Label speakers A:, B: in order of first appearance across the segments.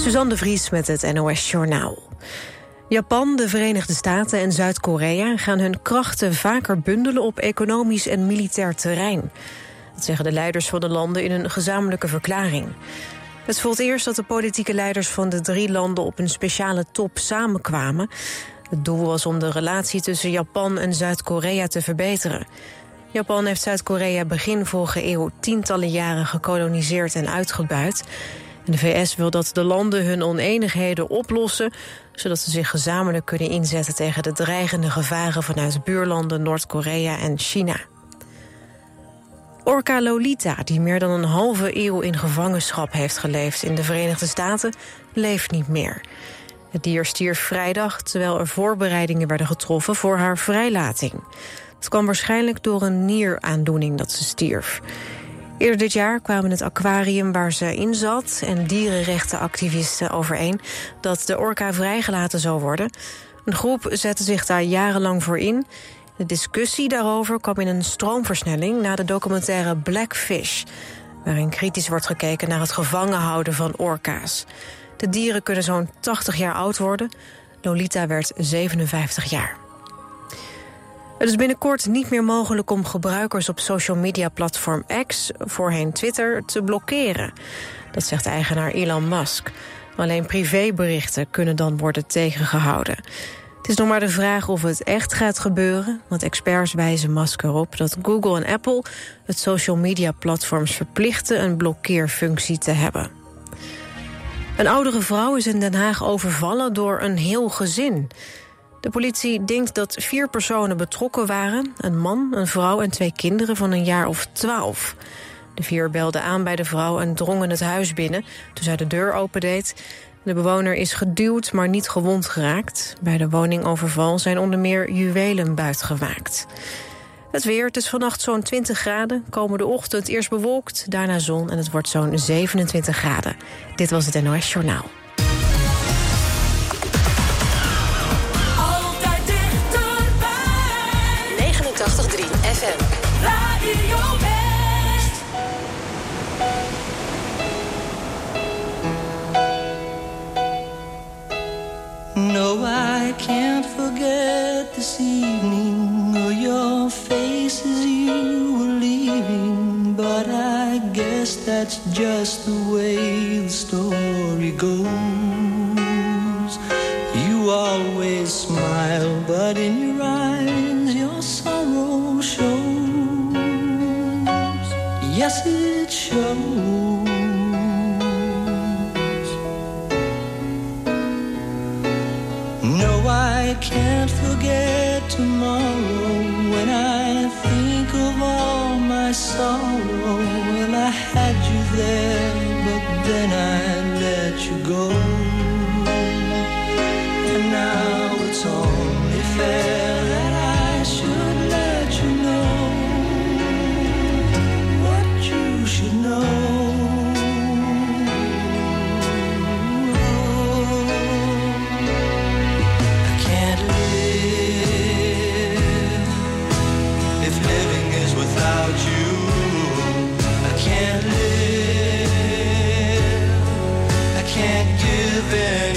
A: Suzanne de Vries met het NOS Journaal. Japan, de Verenigde Staten en Zuid-Korea gaan hun krachten vaker bundelen op economisch en militair terrein. Dat zeggen de leiders van de landen in een gezamenlijke verklaring. Het het eerst dat de politieke leiders van de drie landen op een speciale top samenkwamen. Het doel was om de relatie tussen Japan en Zuid-Korea te verbeteren. Japan heeft Zuid-Korea begin vorige eeuw tientallen jaren gekoloniseerd en uitgebuit. De VS wil dat de landen hun oneenigheden oplossen... zodat ze zich gezamenlijk kunnen inzetten tegen de dreigende gevaren... vanuit buurlanden Noord-Korea en China. Orca Lolita, die meer dan een halve eeuw in gevangenschap heeft geleefd in de Verenigde Staten, leeft niet meer. Het dier stierf vrijdag terwijl er voorbereidingen werden getroffen voor haar vrijlating. Het kwam waarschijnlijk door een nieraandoening dat ze stierf. Eerder dit jaar kwamen het aquarium waar ze in zat... en dierenrechtenactivisten overeen dat de orka vrijgelaten zou worden. Een groep zette zich daar jarenlang voor in. De discussie daarover kwam in een stroomversnelling... na de documentaire Blackfish... waarin kritisch wordt gekeken naar het gevangen houden van orka's. De dieren kunnen zo'n 80 jaar oud worden. Lolita werd 57 jaar. Het is binnenkort niet meer mogelijk om gebruikers op social media platform X, voorheen Twitter, te blokkeren. Dat zegt eigenaar Elon Musk. Alleen privéberichten kunnen dan worden tegengehouden. Het is nog maar de vraag of het echt gaat gebeuren, want experts wijzen Musk erop dat Google en Apple het social media platforms verplichten een blokkeerfunctie te hebben. Een oudere vrouw is in Den Haag overvallen door een heel gezin. De politie denkt dat vier personen betrokken waren. Een man, een vrouw en twee kinderen van een jaar of twaalf. De vier belden aan bij de vrouw en drongen het huis binnen... toen zij de deur opendeed. De bewoner is geduwd, maar niet gewond geraakt. Bij de woningoverval zijn onder meer juwelen buitgemaakt. Het weer, het is vannacht zo'n 20 graden. Komende ochtend eerst bewolkt, daarna zon en het wordt zo'n 27 graden. Dit was het NOS Journaal.
B: But I guess that's just the way the story goes. You always smile, but in your eyes, your sorrow shows. Yes, it shows. No, I can't forget tomorrow my sorrow. Well, I had you there, but then I let you go. And now it's only fair living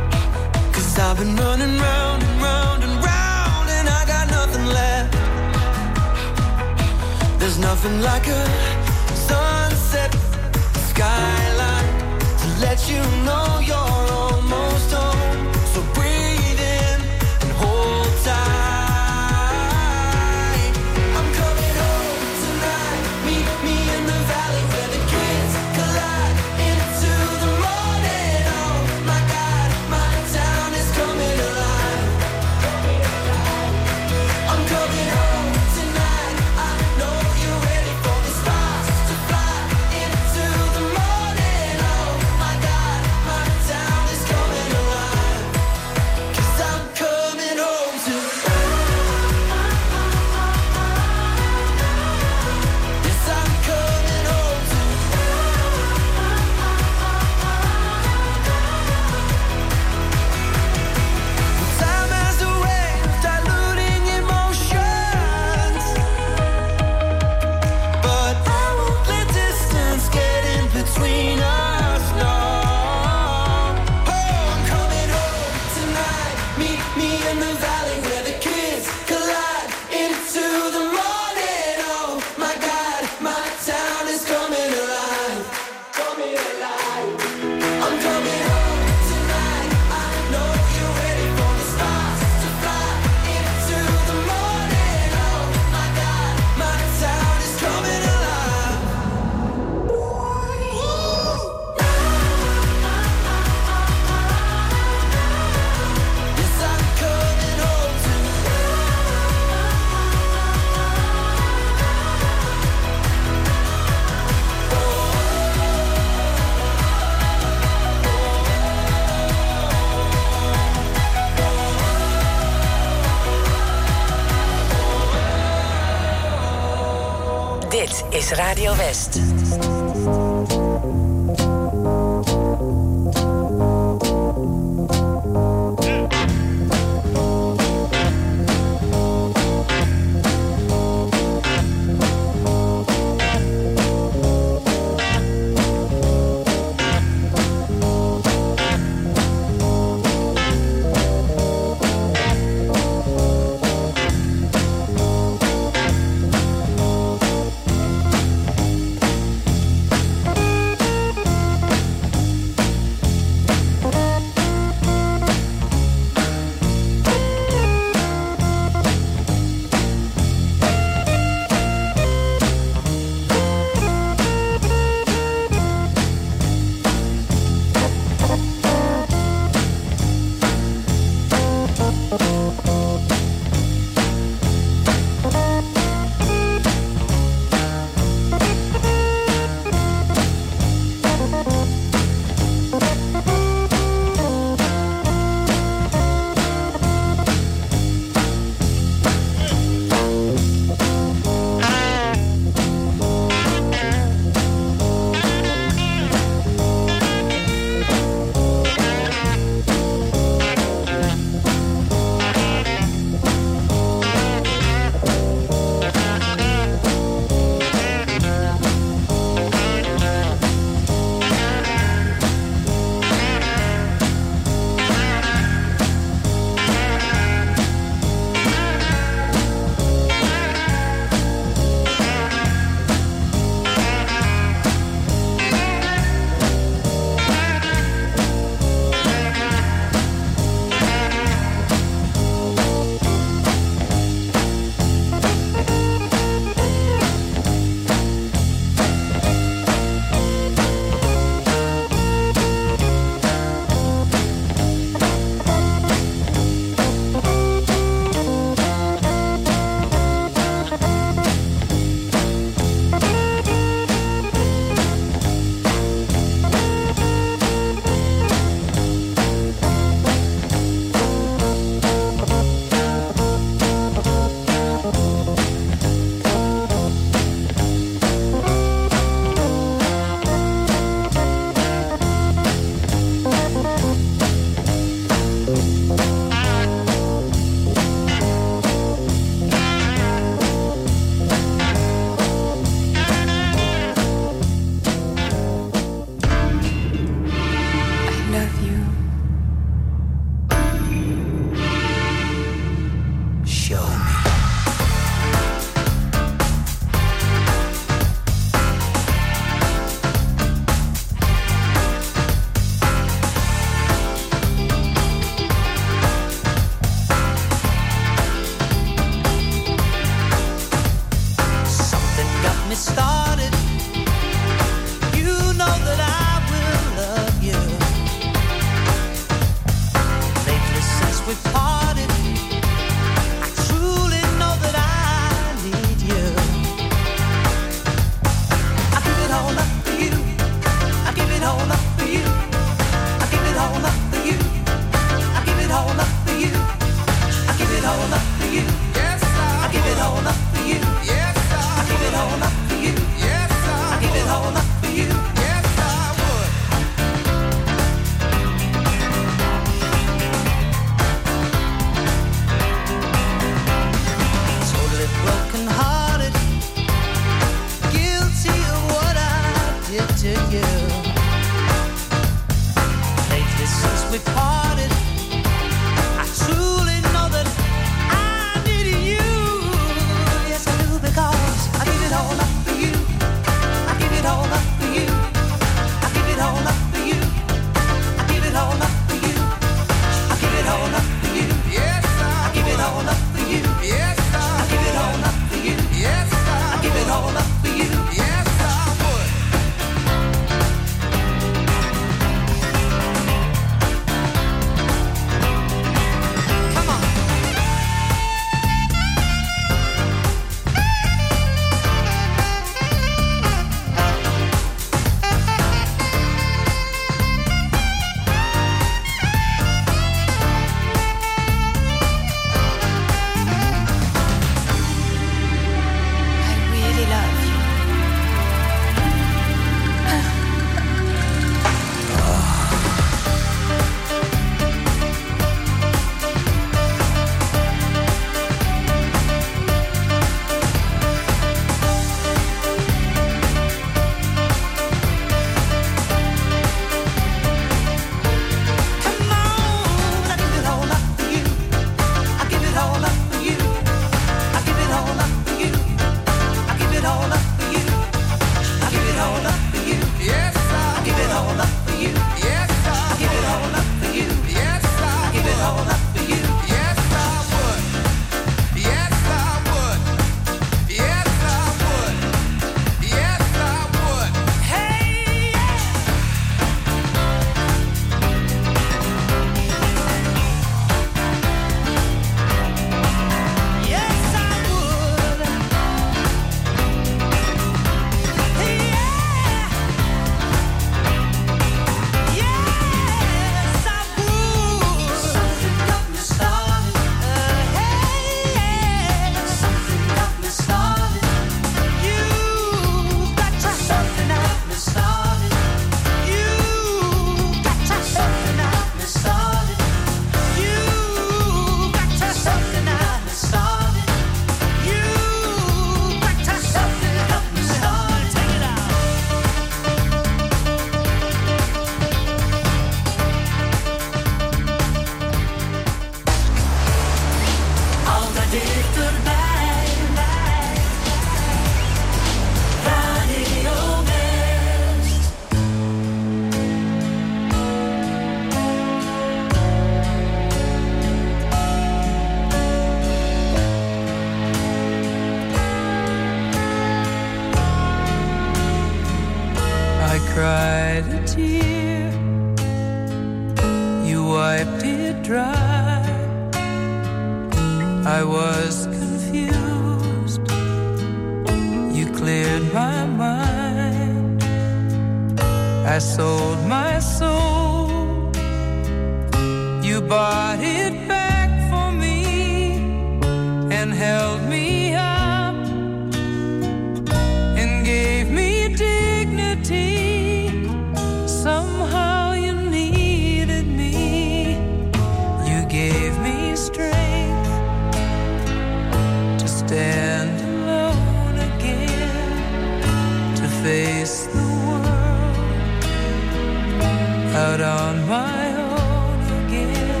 B: out on my own again.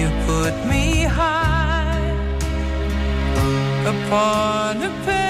B: You put me high upon a pedestal.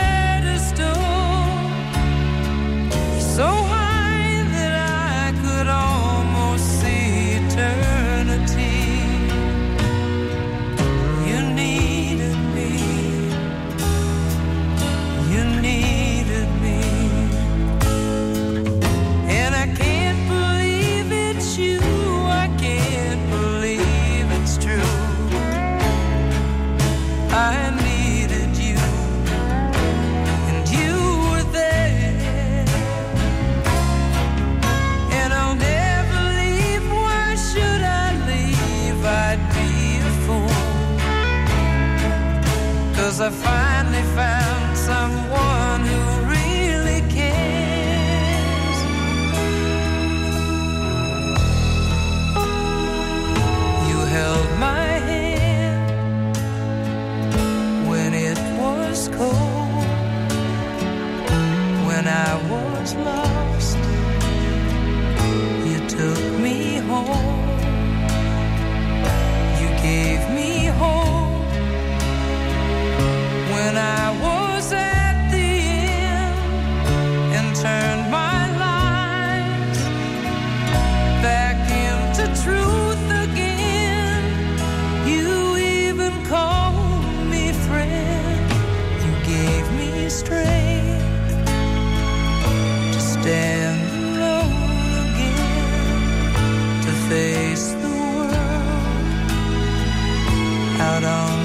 B: out on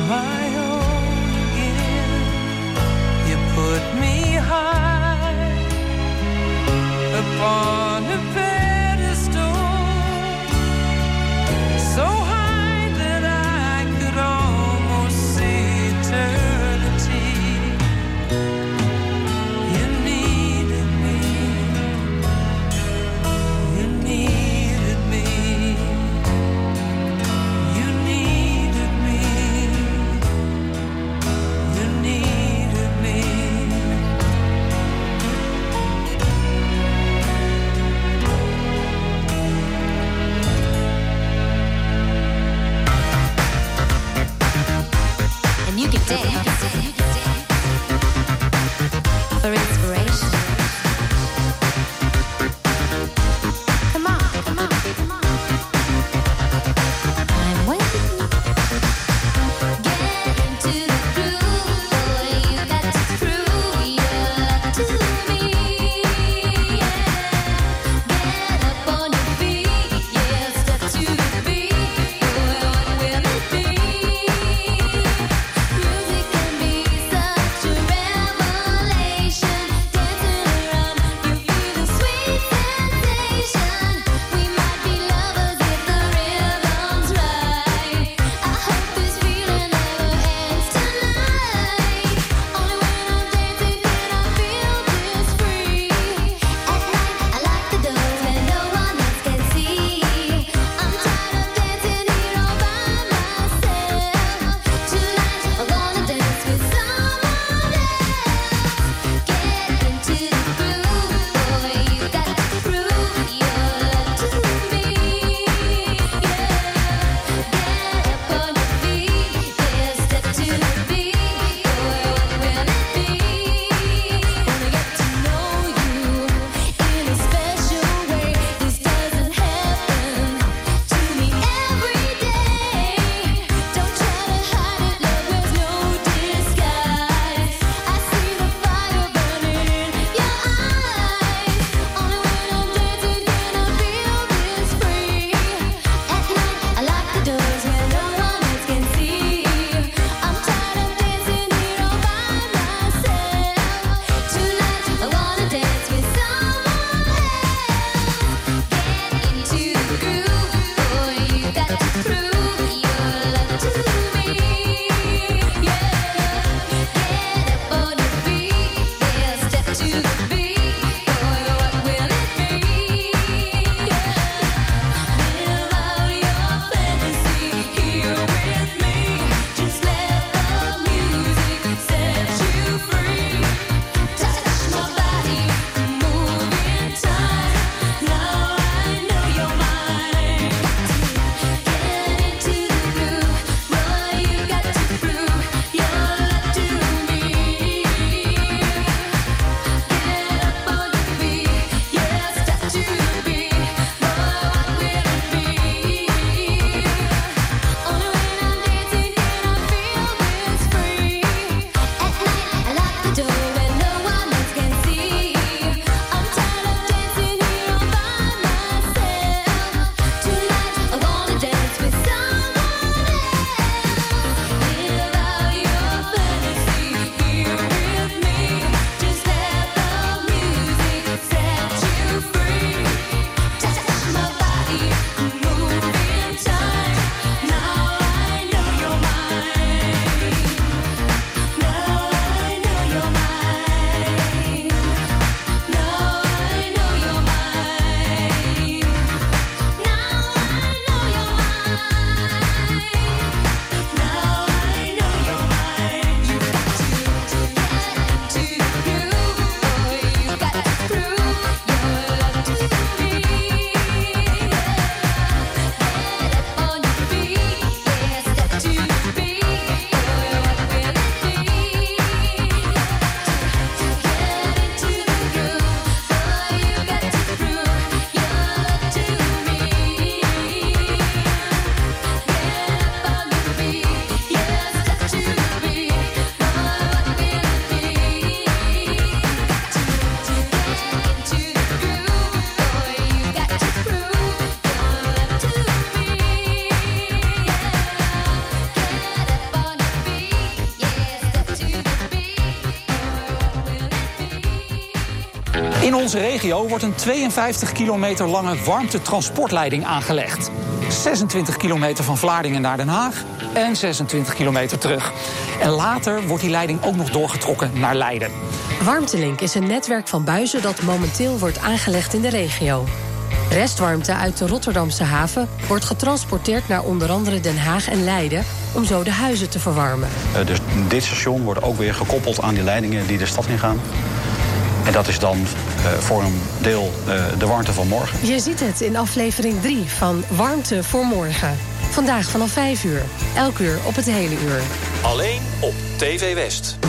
C: onze regio wordt een 52 kilometer lange warmtetransportleiding aangelegd. 26 kilometer van Vlaardingen naar Den Haag en 26 kilometer terug. En later wordt die leiding ook nog doorgetrokken naar Leiden.
D: Warmtelink is een netwerk van buizen dat momenteel wordt aangelegd in de regio. Restwarmte uit de Rotterdamse haven wordt getransporteerd naar onder andere Den Haag en Leiden om zo de huizen te verwarmen.
E: Uh, dus dit station wordt ook weer gekoppeld aan die leidingen die de stad ingaan. En dat is dan uh, voor een deel uh, de warmte van morgen.
D: Je ziet het in aflevering 3 van Warmte voor Morgen. Vandaag vanaf 5 uur. Elk uur op het hele uur.
F: Alleen op TV West.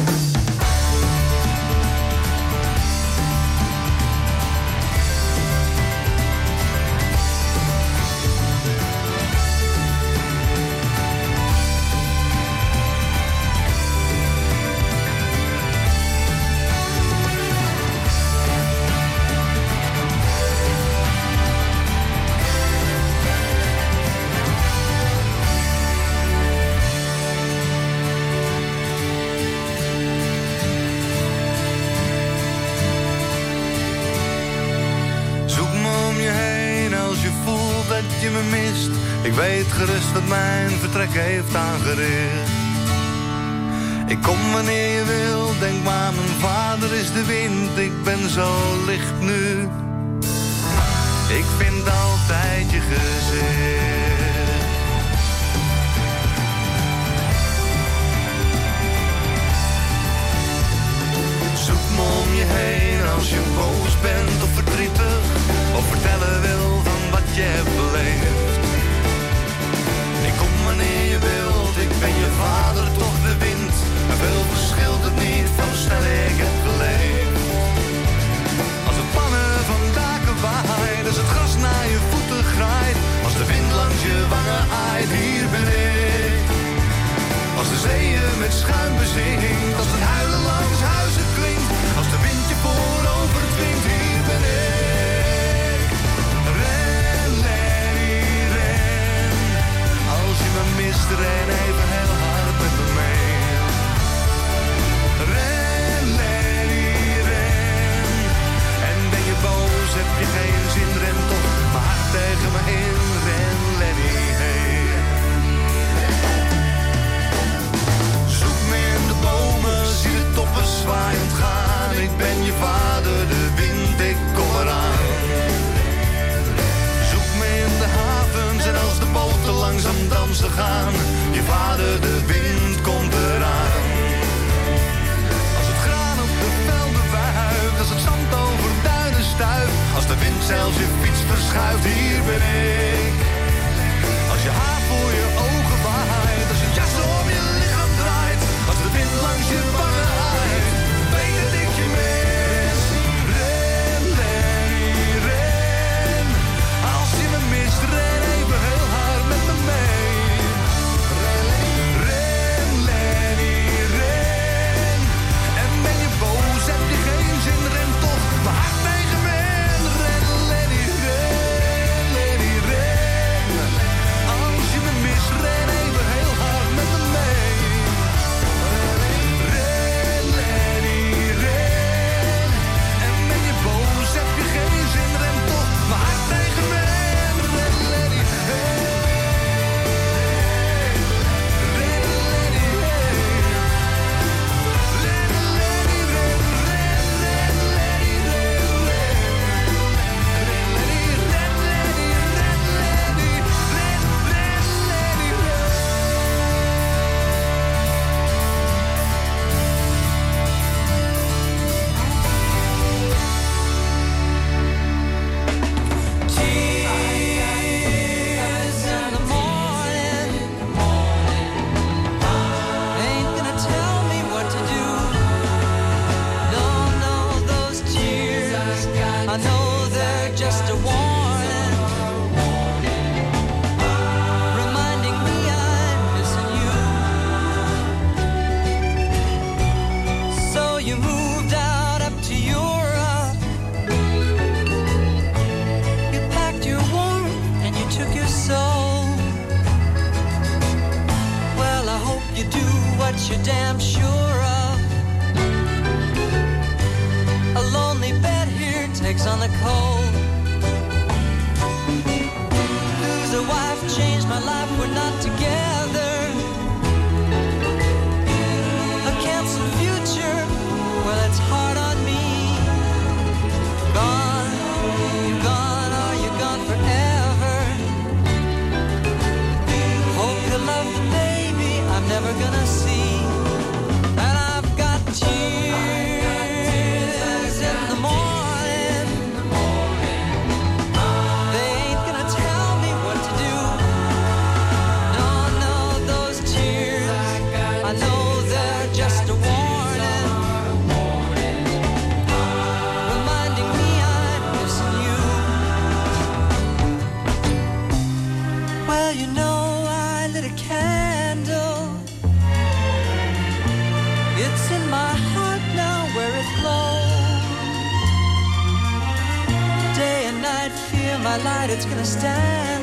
G: Gerust dat mijn vertrek heeft aangericht. Ik kom wanneer je wil, denk maar mijn vader is de wind, ik ben zo licht nu. Ik vind altijd je gezicht. Zoek me om je heen als je boos bent of verdrietig, of vertellen wil van wat je hebt beleefd wanneer je wilt. Ik ben je vader, toch de wind. En veel verschilt het niet van snel ik heb geleefd. Als het pannen van daken waait, als het gras naar je voeten graait. Als de wind langs je wangen aait, hier ben ik. Als de zee je met schuim bezingt, als het huilen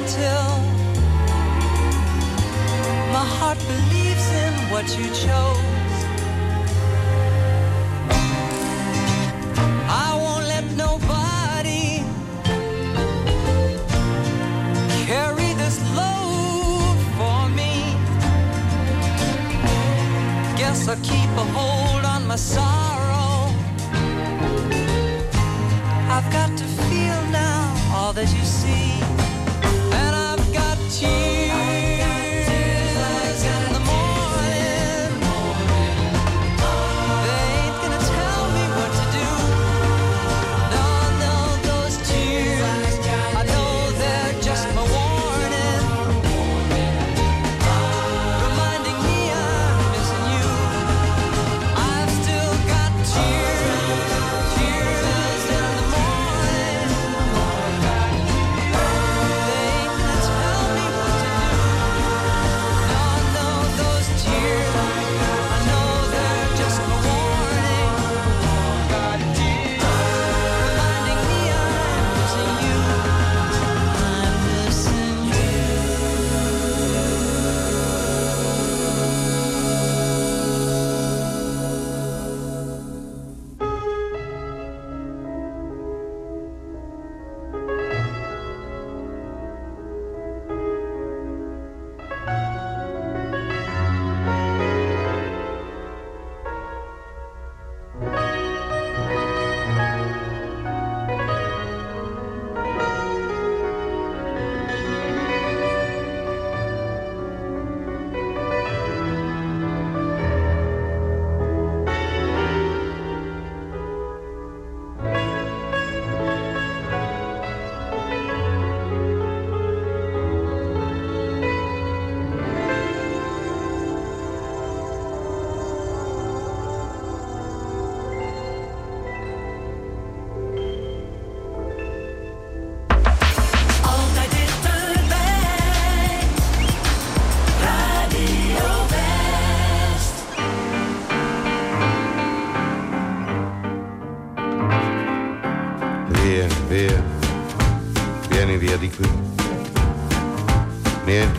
B: till my heart believes in what you chose. I won't let nobody carry this load for me. Guess I'll keep a hold on my sorrow. I've got to feel now all that you see.
H: 心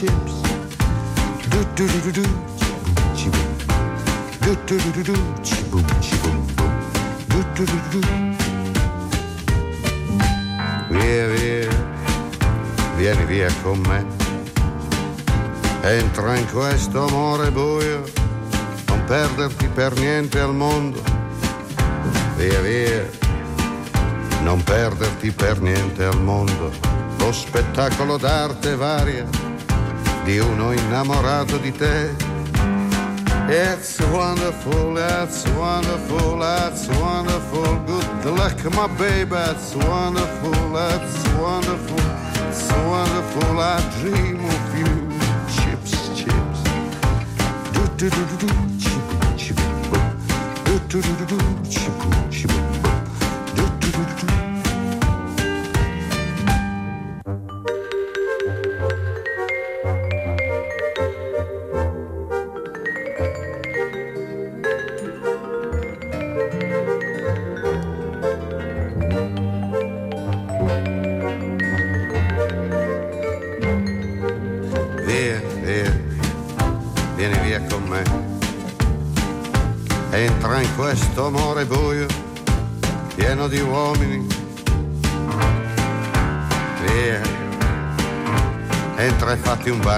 H: chips. Do do do do do, chiboom, do do do do do, chiboom, chiboom, boom. Do do do do do. Via, via, vieni via con me. Entra in questo amore buio, non perderti per niente al mondo. Via via, non perderti per niente al mondo. Lo spettacolo d'arte varia di uno innamorato di te. It's wonderful, it's wonderful, it's wonderful. Good luck, my baby, it's wonderful, it's wonderful, it's wonderful. I dream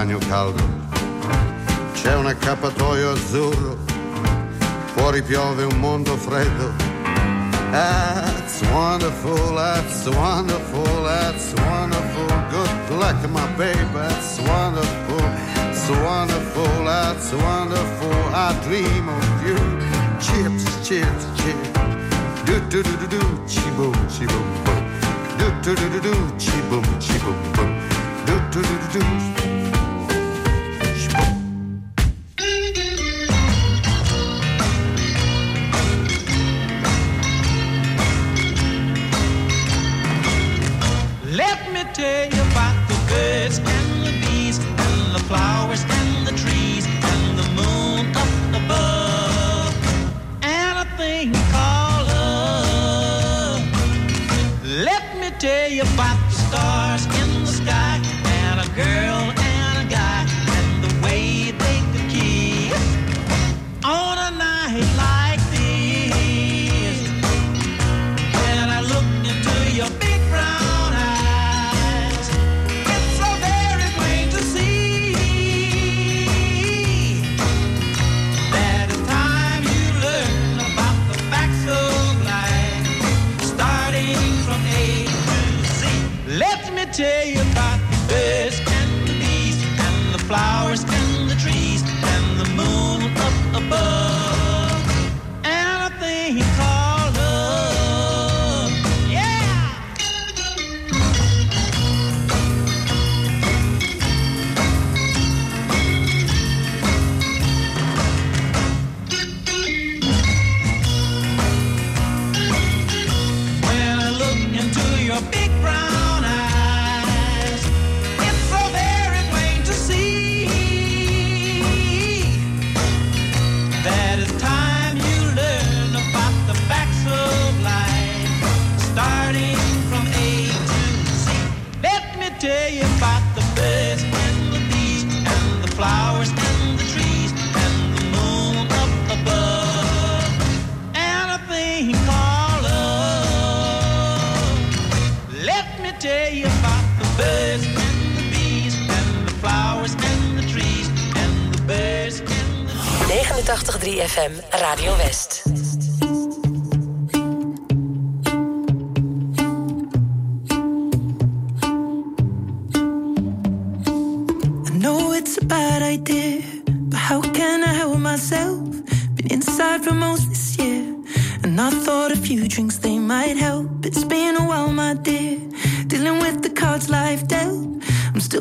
H: bagno caldo. C'è un accappatoio azzurro, fuori piove un mondo freddo. That's wonderful, that's wonderful, that's wonderful. Good luck, my baby, that's wonderful, that's wonderful, that's wonderful. I dream of you. Chips, chips, chips. Do do do do do, chibo, chibo, boom. Do do do do do, chibo, chibo, boom. Do do do do do.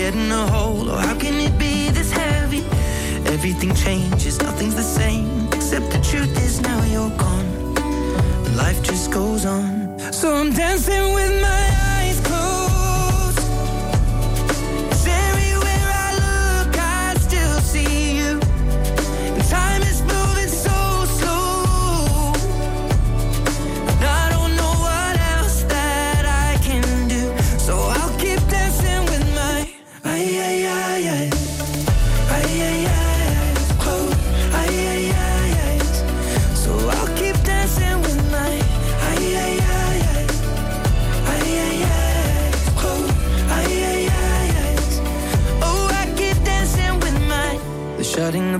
I: getting a hold. Or how can it be this heavy? Everything changes, nothing's the same. Except the truth is now you're gone. Life just goes on. So I'm dancing with my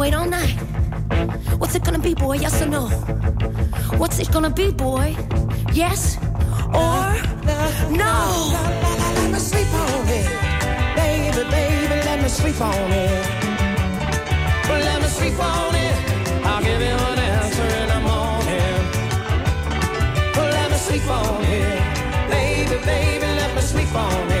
J: wait all night. What's it gonna be, boy? Yes or no? What's it gonna be, boy? Yes or no?
I: Let me sleep on it, baby, baby. Let me sleep on it. Let me sleep on it. I'll give you an answer in the morning. Let me sleep on it, baby, baby. Let me sleep on it.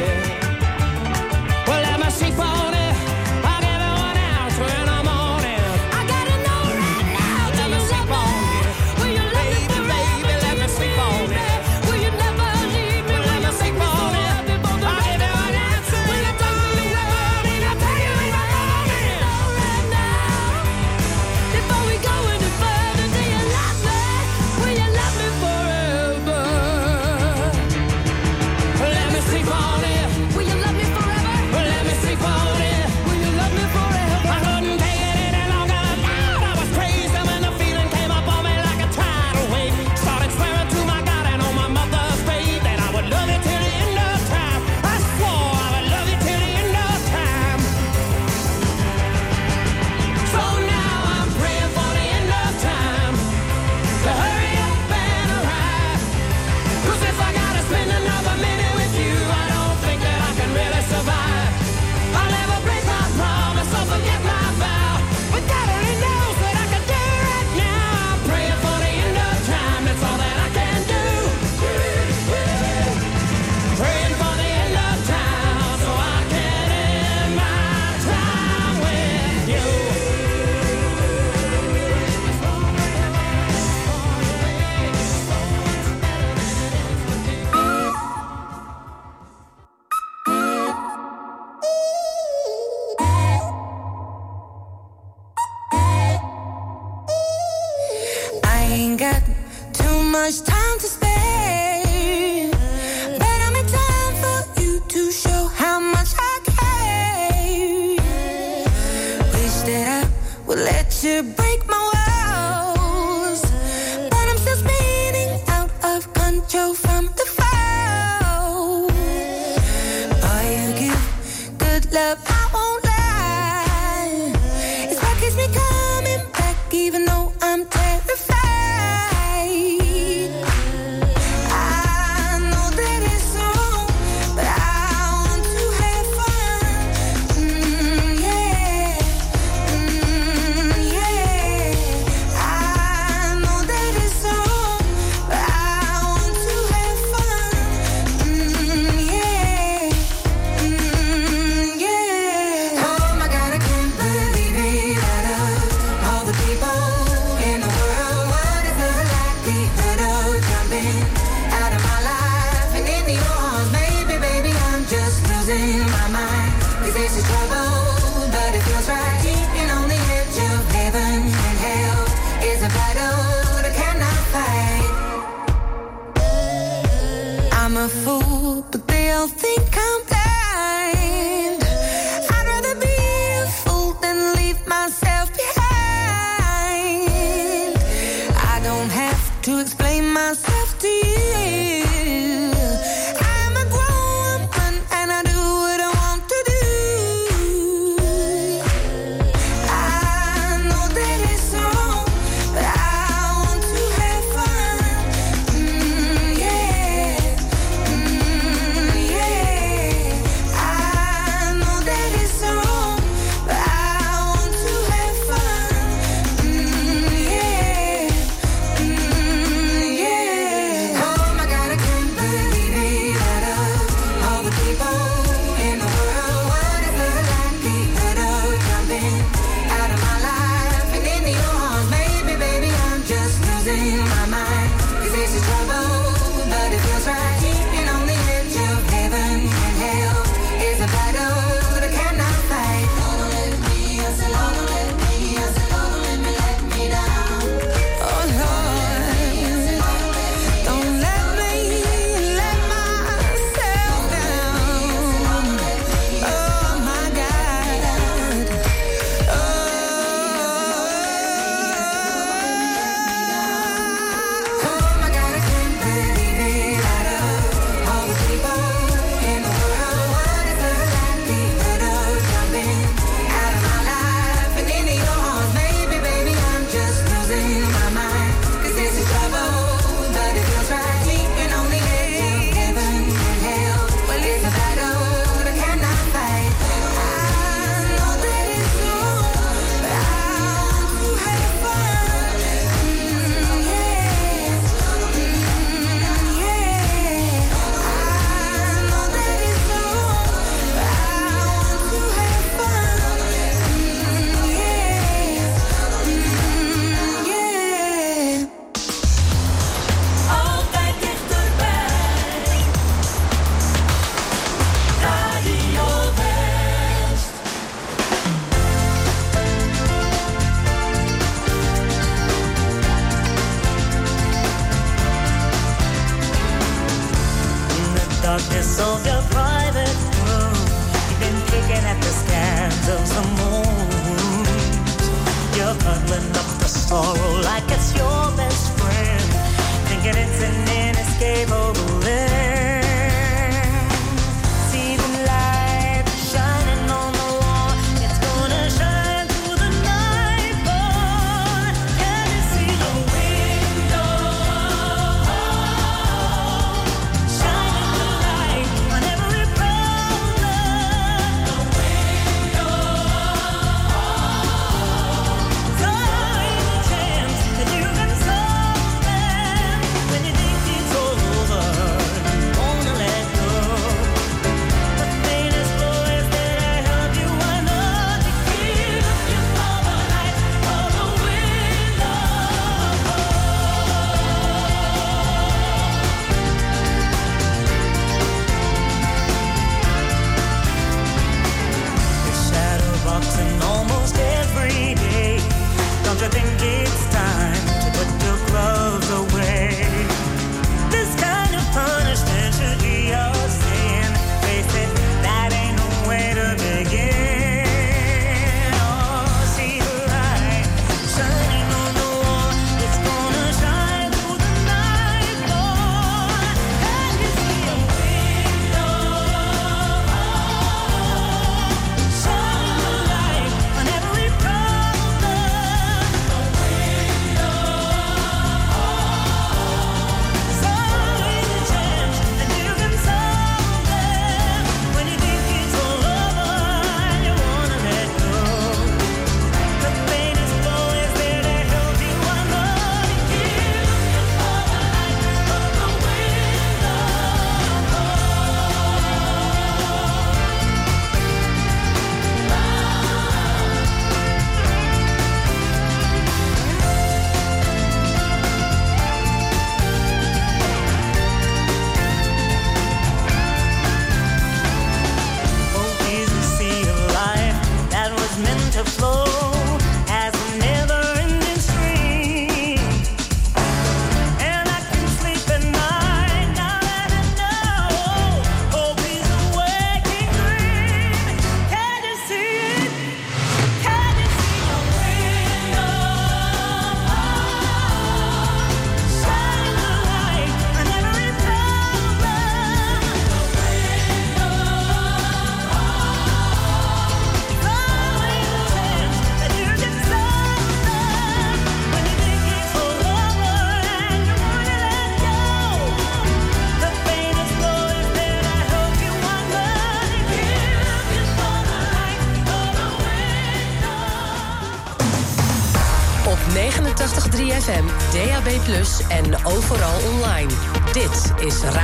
K: es